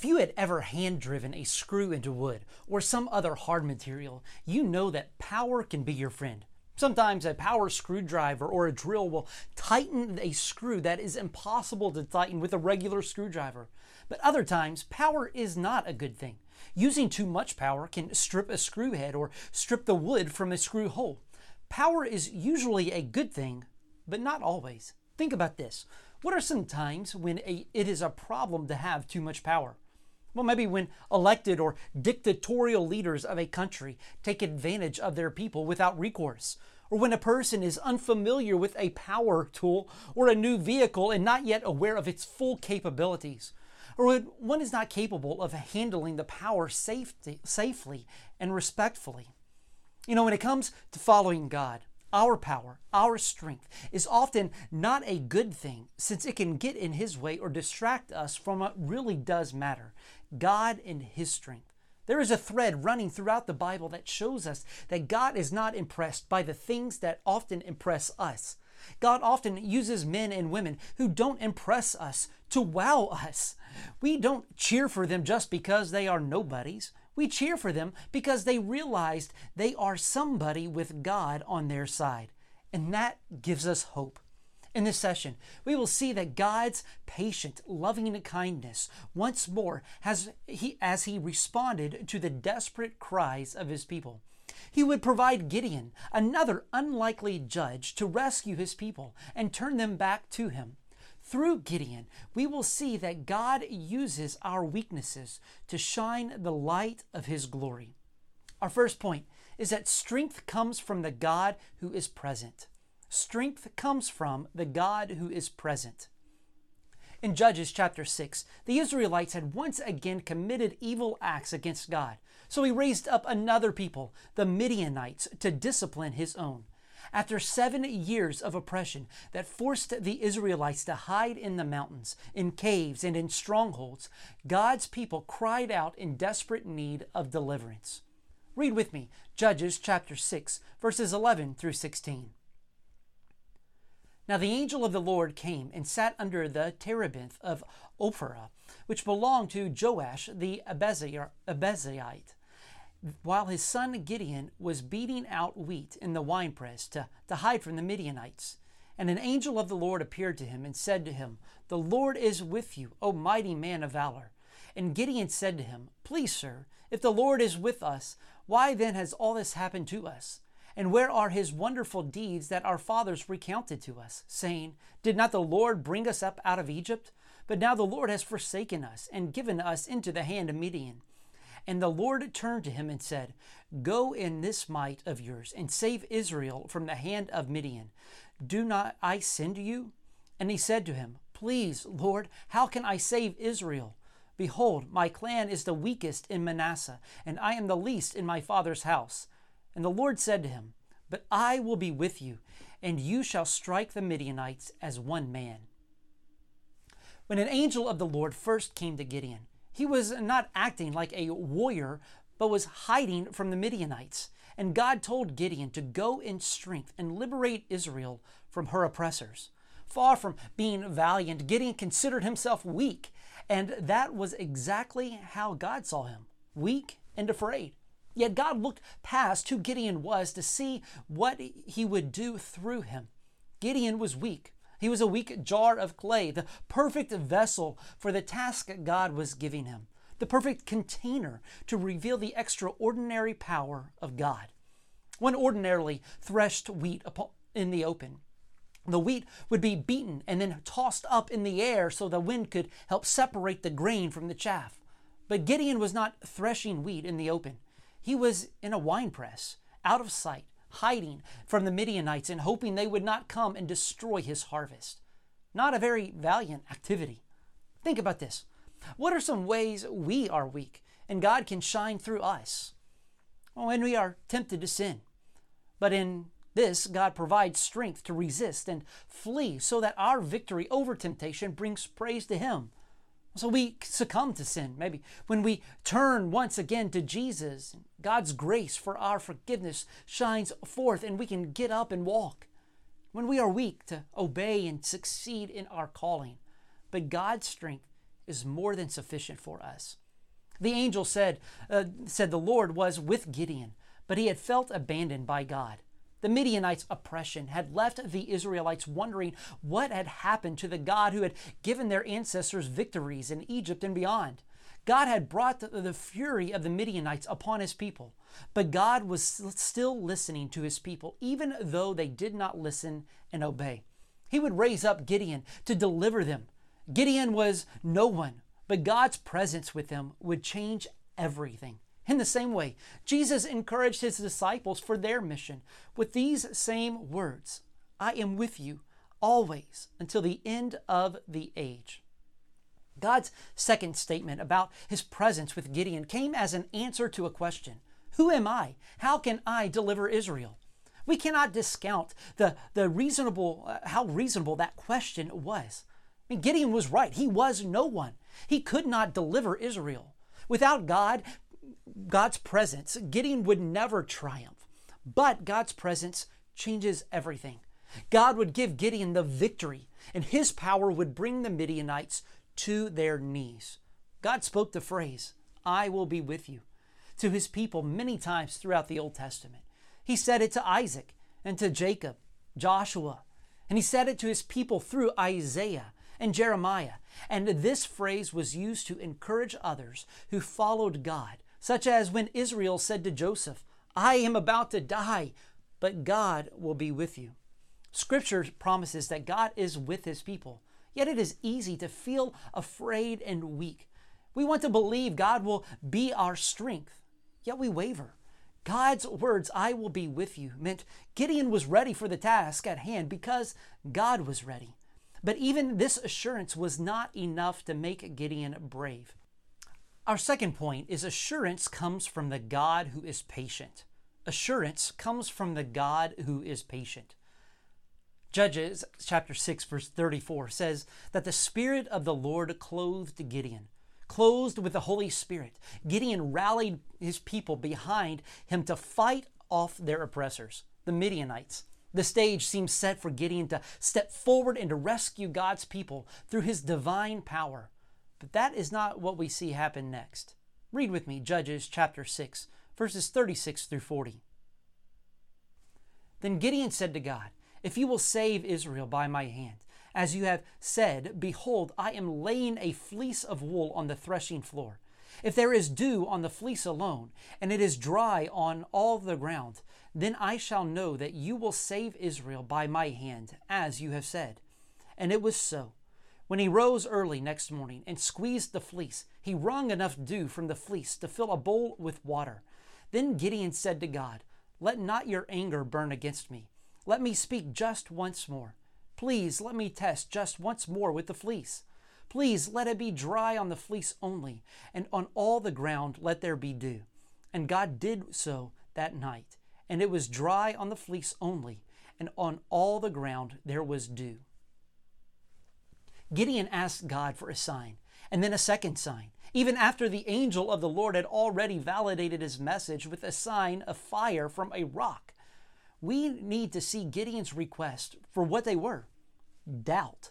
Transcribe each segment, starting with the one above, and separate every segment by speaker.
Speaker 1: If you had ever hand driven a screw into wood or some other hard material, you know that power can be your friend. Sometimes a power screwdriver or a drill will tighten a screw that is impossible to tighten with a regular screwdriver. But other times, power is not a good thing. Using too much power can strip a screw head or strip the wood from a screw hole. Power is usually a good thing, but not always. Think about this. What are some times when a, it is a problem to have too much power? Well, maybe when elected or dictatorial leaders of a country take advantage of their people without recourse, or when a person is unfamiliar with a power tool or a new vehicle and not yet aware of its full capabilities, or when one is not capable of handling the power safety, safely and respectfully. You know, when it comes to following God, our power, our strength, is often not a good thing since it can get in His way or distract us from what really does matter God and His strength. There is a thread running throughout the Bible that shows us that God is not impressed by the things that often impress us. God often uses men and women who don't impress us to wow us. We don't cheer for them just because they are nobodies. We cheer for them because they realized they are somebody with God on their side. And that gives us hope. In this session, we will see that God's patient, loving kindness once more has he, as he responded to the desperate cries of his people. He would provide Gideon, another unlikely judge, to rescue his people and turn them back to him. Through Gideon, we will see that God uses our weaknesses to shine the light of His glory. Our first point is that strength comes from the God who is present. Strength comes from the God who is present. In Judges chapter 6, the Israelites had once again committed evil acts against God. So he raised up another people, the Midianites, to discipline his own. After seven years of oppression that forced the Israelites to hide in the mountains, in caves, and in strongholds, God's people cried out in desperate need of deliverance. Read with me Judges chapter 6, verses 11 through 16. Now the angel of the Lord came and sat under the terebinth of Ophrah, which belonged to Joash the Abiezrite while his son Gideon was beating out wheat in the winepress to, to hide from the Midianites. And an angel of the Lord appeared to him and said to him, The Lord is with you, O mighty man of valor. And Gideon said to him, Please, sir, if the Lord is with us, why then has all this happened to us? And where are his wonderful deeds that our fathers recounted to us, saying, Did not the Lord bring us up out of Egypt? But now the Lord has forsaken us and given us into the hand of Midian. And the Lord turned to him and said, Go in this might of yours and save Israel from the hand of Midian. Do not I send you? And he said to him, Please, Lord, how can I save Israel? Behold, my clan is the weakest in Manasseh, and I am the least in my father's house. And the Lord said to him, But I will be with you, and you shall strike the Midianites as one man. When an angel of the Lord first came to Gideon, he was not acting like a warrior, but was hiding from the Midianites. And God told Gideon to go in strength and liberate Israel from her oppressors. Far from being valiant, Gideon considered himself weak. And that was exactly how God saw him weak and afraid. Yet God looked past who Gideon was to see what he would do through him. Gideon was weak, he was a weak jar of clay, the perfect vessel for the task God was giving him, the perfect container to reveal the extraordinary power of God. One ordinarily threshed wheat in the open. The wheat would be beaten and then tossed up in the air so the wind could help separate the grain from the chaff. But Gideon was not threshing wheat in the open. He was in a wine press, out of sight, hiding from the Midianites and hoping they would not come and destroy his harvest. Not a very valiant activity. Think about this. What are some ways we are weak and God can shine through us? Oh, when we are tempted to sin. But in this, God provides strength to resist and flee so that our victory over temptation brings praise to Him. So we succumb to sin. Maybe when we turn once again to Jesus, God's grace for our forgiveness shines forth and we can get up and walk. When we are weak to obey and succeed in our calling. But God's strength is more than sufficient for us. The angel said, uh, said the Lord was with Gideon, but he had felt abandoned by God. The Midianites' oppression had left the Israelites wondering what had happened to the God who had given their ancestors victories in Egypt and beyond. God had brought the fury of the Midianites upon his people, but God was still listening to his people, even though they did not listen and obey. He would raise up Gideon to deliver them. Gideon was no one, but God's presence with them would change everything. In the same way, Jesus encouraged his disciples for their mission with these same words I am with you always until the end of the age. God's second statement about his presence with Gideon came as an answer to a question Who am I? How can I deliver Israel? We cannot discount the, the reasonable, uh, how reasonable that question was. I mean, Gideon was right. He was no one. He could not deliver Israel. Without God, God's presence, Gideon would never triumph. But God's presence changes everything. God would give Gideon the victory, and his power would bring the Midianites to their knees. God spoke the phrase, I will be with you, to his people many times throughout the Old Testament. He said it to Isaac and to Jacob, Joshua, and he said it to his people through Isaiah and Jeremiah. And this phrase was used to encourage others who followed God such as when Israel said to Joseph, I am about to die, but God will be with you. Scripture promises that God is with his people, yet it is easy to feel afraid and weak. We want to believe God will be our strength, yet we waver. God's words, I will be with you, meant Gideon was ready for the task at hand because God was ready. But even this assurance was not enough to make Gideon brave. Our second point is assurance comes from the God who is patient. Assurance comes from the God who is patient. Judges chapter 6 verse 34 says that the spirit of the Lord clothed Gideon. Clothed with the Holy Spirit, Gideon rallied his people behind him to fight off their oppressors, the Midianites. The stage seems set for Gideon to step forward and to rescue God's people through his divine power. But that is not what we see happen next. Read with me Judges chapter 6, verses 36 through 40. Then Gideon said to God, If you will save Israel by my hand, as you have said, behold, I am laying a fleece of wool on the threshing floor. If there is dew on the fleece alone, and it is dry on all the ground, then I shall know that you will save Israel by my hand, as you have said. And it was so. When he rose early next morning and squeezed the fleece, he wrung enough dew from the fleece to fill a bowl with water. Then Gideon said to God, Let not your anger burn against me. Let me speak just once more. Please let me test just once more with the fleece. Please let it be dry on the fleece only, and on all the ground let there be dew. And God did so that night, and it was dry on the fleece only, and on all the ground there was dew. Gideon asked God for a sign, and then a second sign, even after the angel of the Lord had already validated his message with a sign of fire from a rock. We need to see Gideon's request for what they were doubt.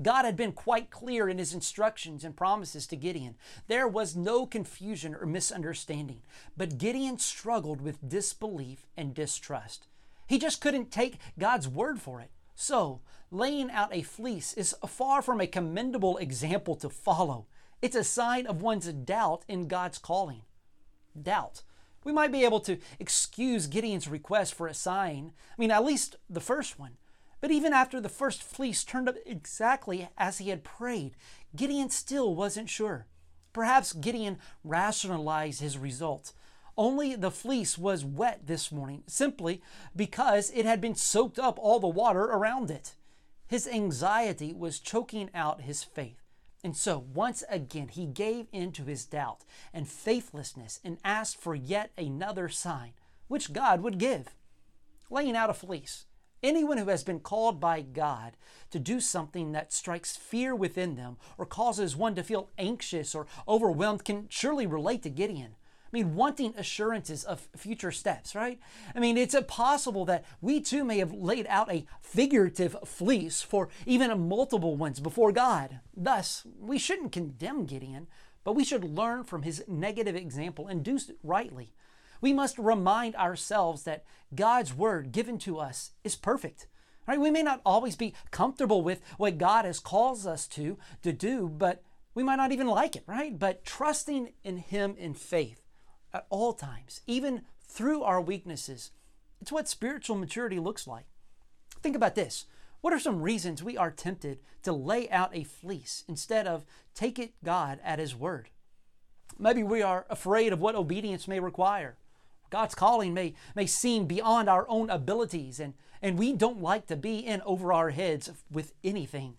Speaker 1: God had been quite clear in his instructions and promises to Gideon. There was no confusion or misunderstanding, but Gideon struggled with disbelief and distrust. He just couldn't take God's word for it. So, laying out a fleece is far from a commendable example to follow. It's a sign of one's doubt in God's calling. Doubt. We might be able to excuse Gideon's request for a sign. I mean, at least the first one. But even after the first fleece turned up exactly as he had prayed, Gideon still wasn't sure. Perhaps Gideon rationalized his results. Only the fleece was wet this morning, simply because it had been soaked up all the water around it. His anxiety was choking out his faith. And so, once again, he gave in to his doubt and faithlessness and asked for yet another sign, which God would give. Laying out a fleece. Anyone who has been called by God to do something that strikes fear within them or causes one to feel anxious or overwhelmed can surely relate to Gideon. I mean, wanting assurances of future steps, right? I mean, it's possible that we too may have laid out a figurative fleece for even a multiple ones before God. Thus, we shouldn't condemn Gideon, but we should learn from his negative example and do it rightly. We must remind ourselves that God's word given to us is perfect. Right? We may not always be comfortable with what God has called us to to do, but we might not even like it, right? But trusting in him in faith at all times, even through our weaknesses. It's what spiritual maturity looks like. Think about this. What are some reasons we are tempted to lay out a fleece instead of take it God at His word? Maybe we are afraid of what obedience may require. God's calling may, may seem beyond our own abilities, and, and we don't like to be in over our heads with anything.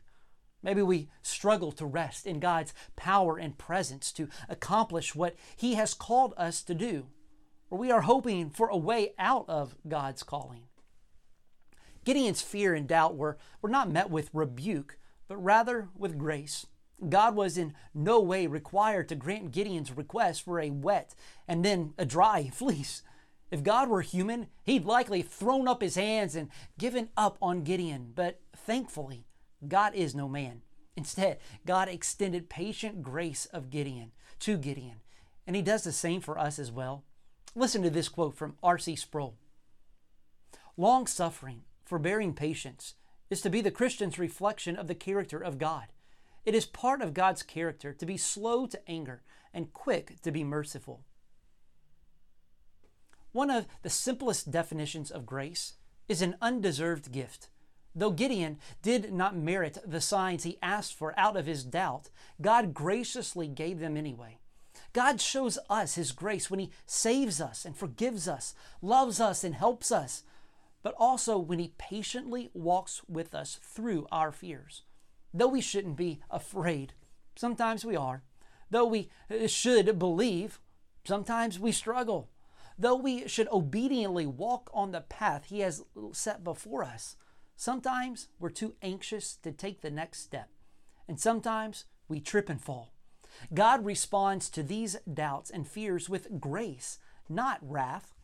Speaker 1: Maybe we struggle to rest in God's power and presence to accomplish what He has called us to do, or we are hoping for a way out of God's calling. Gideon's fear and doubt were, were not met with rebuke, but rather with grace. God was in no way required to grant Gideon's request for a wet and then a dry fleece. If God were human, he'd likely thrown up his hands and given up on Gideon. But thankfully, God is no man. Instead, God extended patient grace of Gideon to Gideon, and he does the same for us as well. Listen to this quote from R.C. Sproul. Long suffering, forbearing patience is to be the Christian's reflection of the character of God. It is part of God's character to be slow to anger and quick to be merciful. One of the simplest definitions of grace is an undeserved gift. Though Gideon did not merit the signs he asked for out of his doubt, God graciously gave them anyway. God shows us his grace when he saves us and forgives us, loves us and helps us, but also when he patiently walks with us through our fears. Though we shouldn't be afraid, sometimes we are. Though we should believe, sometimes we struggle. Though we should obediently walk on the path He has set before us, sometimes we're too anxious to take the next step. And sometimes we trip and fall. God responds to these doubts and fears with grace, not wrath.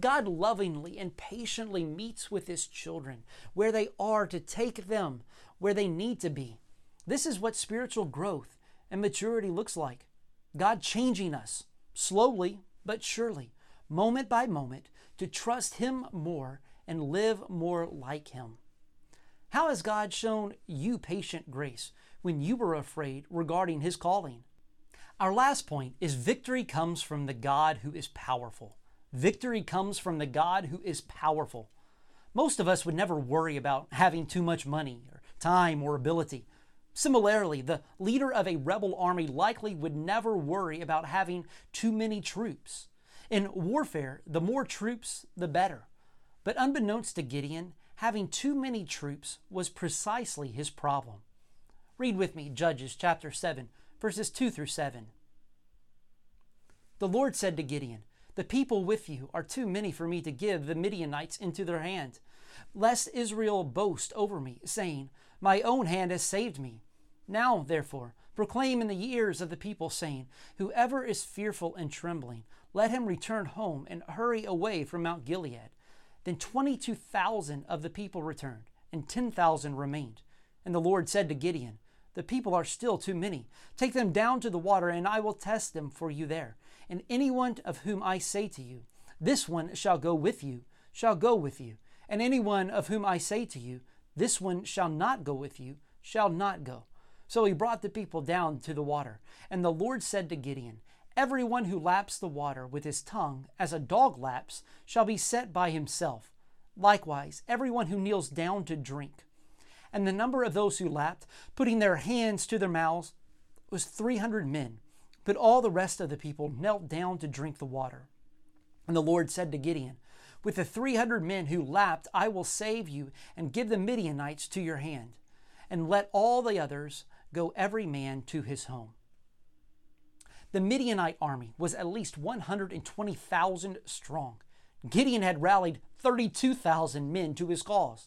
Speaker 1: God lovingly and patiently meets with His children where they are to take them where they need to be. This is what spiritual growth and maturity looks like. God changing us slowly but surely, moment by moment, to trust Him more and live more like Him. How has God shown you patient grace when you were afraid regarding His calling? Our last point is victory comes from the God who is powerful. Victory comes from the God who is powerful. Most of us would never worry about having too much money or time or ability. Similarly, the leader of a rebel army likely would never worry about having too many troops. In warfare, the more troops, the better. But unbeknownst to Gideon, having too many troops was precisely his problem. Read with me Judges chapter 7, verses 2 through 7. The Lord said to Gideon, The people with you are too many for me to give the Midianites into their hand, lest Israel boast over me, saying, my own hand has saved me. Now, therefore, proclaim in the ears of the people, saying, Whoever is fearful and trembling, let him return home and hurry away from Mount Gilead. Then 22,000 of the people returned, and 10,000 remained. And the Lord said to Gideon, The people are still too many. Take them down to the water, and I will test them for you there. And anyone of whom I say to you, This one shall go with you, shall go with you. And anyone of whom I say to you, this one shall not go with you, shall not go. So he brought the people down to the water. And the Lord said to Gideon, Everyone who laps the water with his tongue, as a dog laps, shall be set by himself. Likewise, everyone who kneels down to drink. And the number of those who lapped, putting their hands to their mouths, was three hundred men. But all the rest of the people knelt down to drink the water. And the Lord said to Gideon, with the 300 men who lapped, I will save you and give the Midianites to your hand, and let all the others go every man to his home. The Midianite army was at least 120,000 strong. Gideon had rallied 32,000 men to his cause.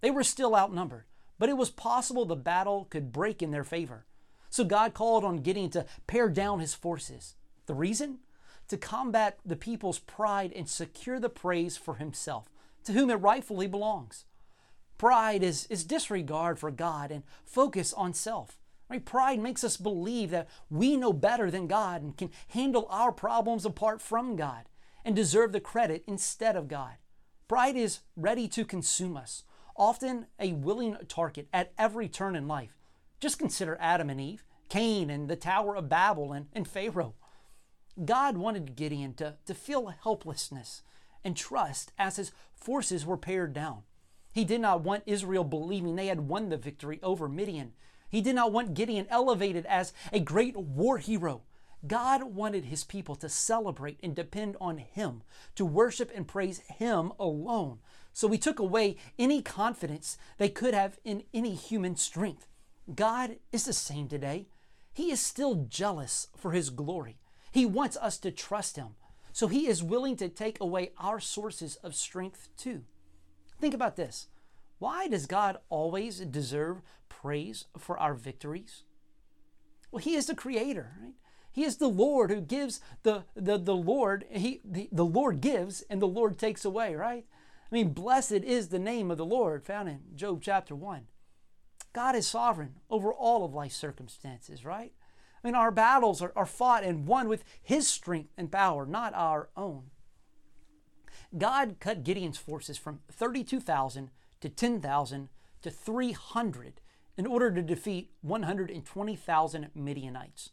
Speaker 1: They were still outnumbered, but it was possible the battle could break in their favor. So God called on Gideon to pare down his forces. The reason? to combat the people's pride and secure the praise for himself, to whom it rightfully belongs. Pride is, is disregard for God and focus on self. Right? Pride makes us believe that we know better than God and can handle our problems apart from God and deserve the credit instead of God. Pride is ready to consume us, often a willing target at every turn in life. Just consider Adam and Eve, Cain and the Tower of Babel and, and Pharaoh. God wanted Gideon to, to feel helplessness and trust as his forces were pared down. He did not want Israel believing they had won the victory over Midian. He did not want Gideon elevated as a great war hero. God wanted his people to celebrate and depend on him, to worship and praise him alone. So he took away any confidence they could have in any human strength. God is the same today. He is still jealous for his glory. He wants us to trust him. So he is willing to take away our sources of strength too. Think about this. Why does God always deserve praise for our victories? Well, He is the Creator, right? He is the Lord who gives the, the, the Lord, he, the, the Lord gives and the Lord takes away, right? I mean, blessed is the name of the Lord found in Job chapter 1. God is sovereign over all of life's circumstances, right? I mean, our battles are, are fought and won with His strength and power, not our own. God cut Gideon's forces from 32,000 to 10,000 to 300 in order to defeat 120,000 Midianites.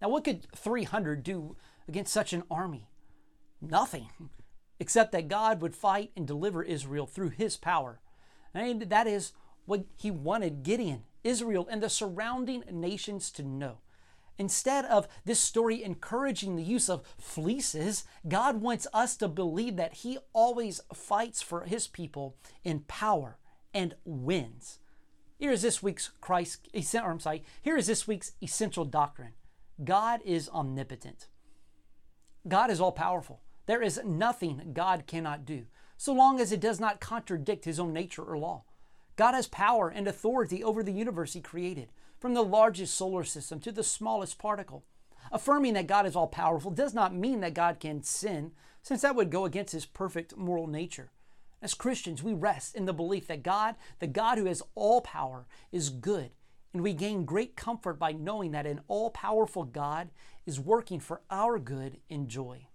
Speaker 1: Now, what could 300 do against such an army? Nothing, except that God would fight and deliver Israel through his power. And that is what he wanted Gideon, Israel, and the surrounding nations to know. Instead of this story encouraging the use of fleeces, God wants us to believe that He always fights for His people in power and wins. Here is this week's Christ, I'm sorry, here is this week's essential doctrine. God is omnipotent. God is all powerful. There is nothing God cannot do, so long as it does not contradict His own nature or law. God has power and authority over the universe He created from the largest solar system to the smallest particle. Affirming that God is all powerful does not mean that God can sin, since that would go against his perfect moral nature. As Christians, we rest in the belief that God, the God who has all power, is good, and we gain great comfort by knowing that an all powerful God is working for our good and joy.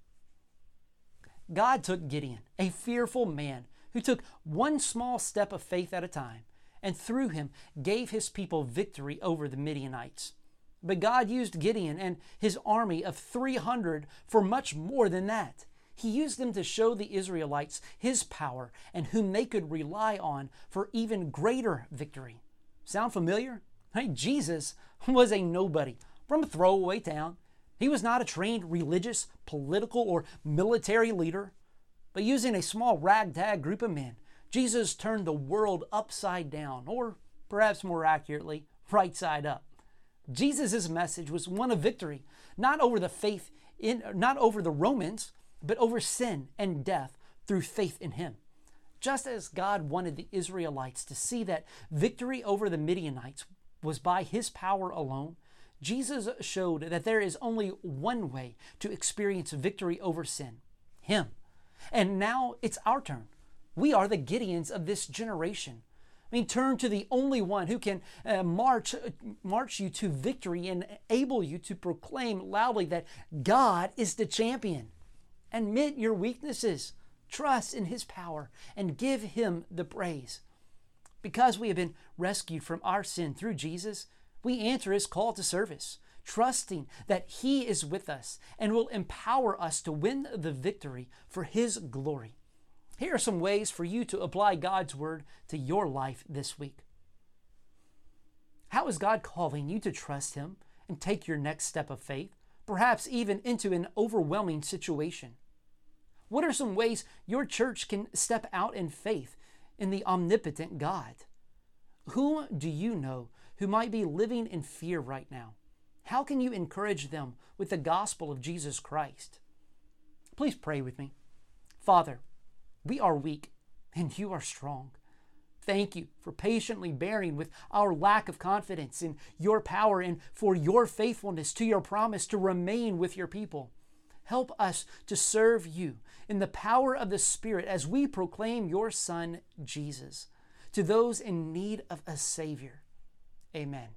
Speaker 1: God took Gideon, a fearful man who took one small step of faith at a time, and through him gave his people victory over the Midianites. But God used Gideon and his army of 300 for much more than that. He used them to show the Israelites his power and whom they could rely on for even greater victory. Sound familiar? Hey, Jesus was a nobody from a throwaway town. He was not a trained religious, political, or military leader, but using a small ragtag group of men, Jesus turned the world upside down, or perhaps more accurately, right side up. Jesus' message was one of victory, not over the faith in not over the Romans, but over sin and death through faith in him. Just as God wanted the Israelites to see that victory over the Midianites was by his power alone, Jesus showed that there is only one way to experience victory over sin him. And now it's our turn. We are the Gideons of this generation. I mean, turn to the only one who can uh, march, march you to victory and enable you to proclaim loudly that God is the champion. Admit your weaknesses, trust in His power, and give Him the praise. Because we have been rescued from our sin through Jesus, we answer His call to service, trusting that He is with us and will empower us to win the victory for His glory. Here are some ways for you to apply God's Word to your life this week. How is God calling you to trust Him and take your next step of faith, perhaps even into an overwhelming situation? What are some ways your church can step out in faith in the omnipotent God? Whom do you know who might be living in fear right now? How can you encourage them with the gospel of Jesus Christ? Please pray with me. Father, we are weak, and you are strong. Thank you for patiently bearing with our lack of confidence in your power and for your faithfulness to your promise to remain with your people. Help us to serve you in the power of the Spirit as we proclaim your Son, Jesus, to those in need of a Savior. Amen.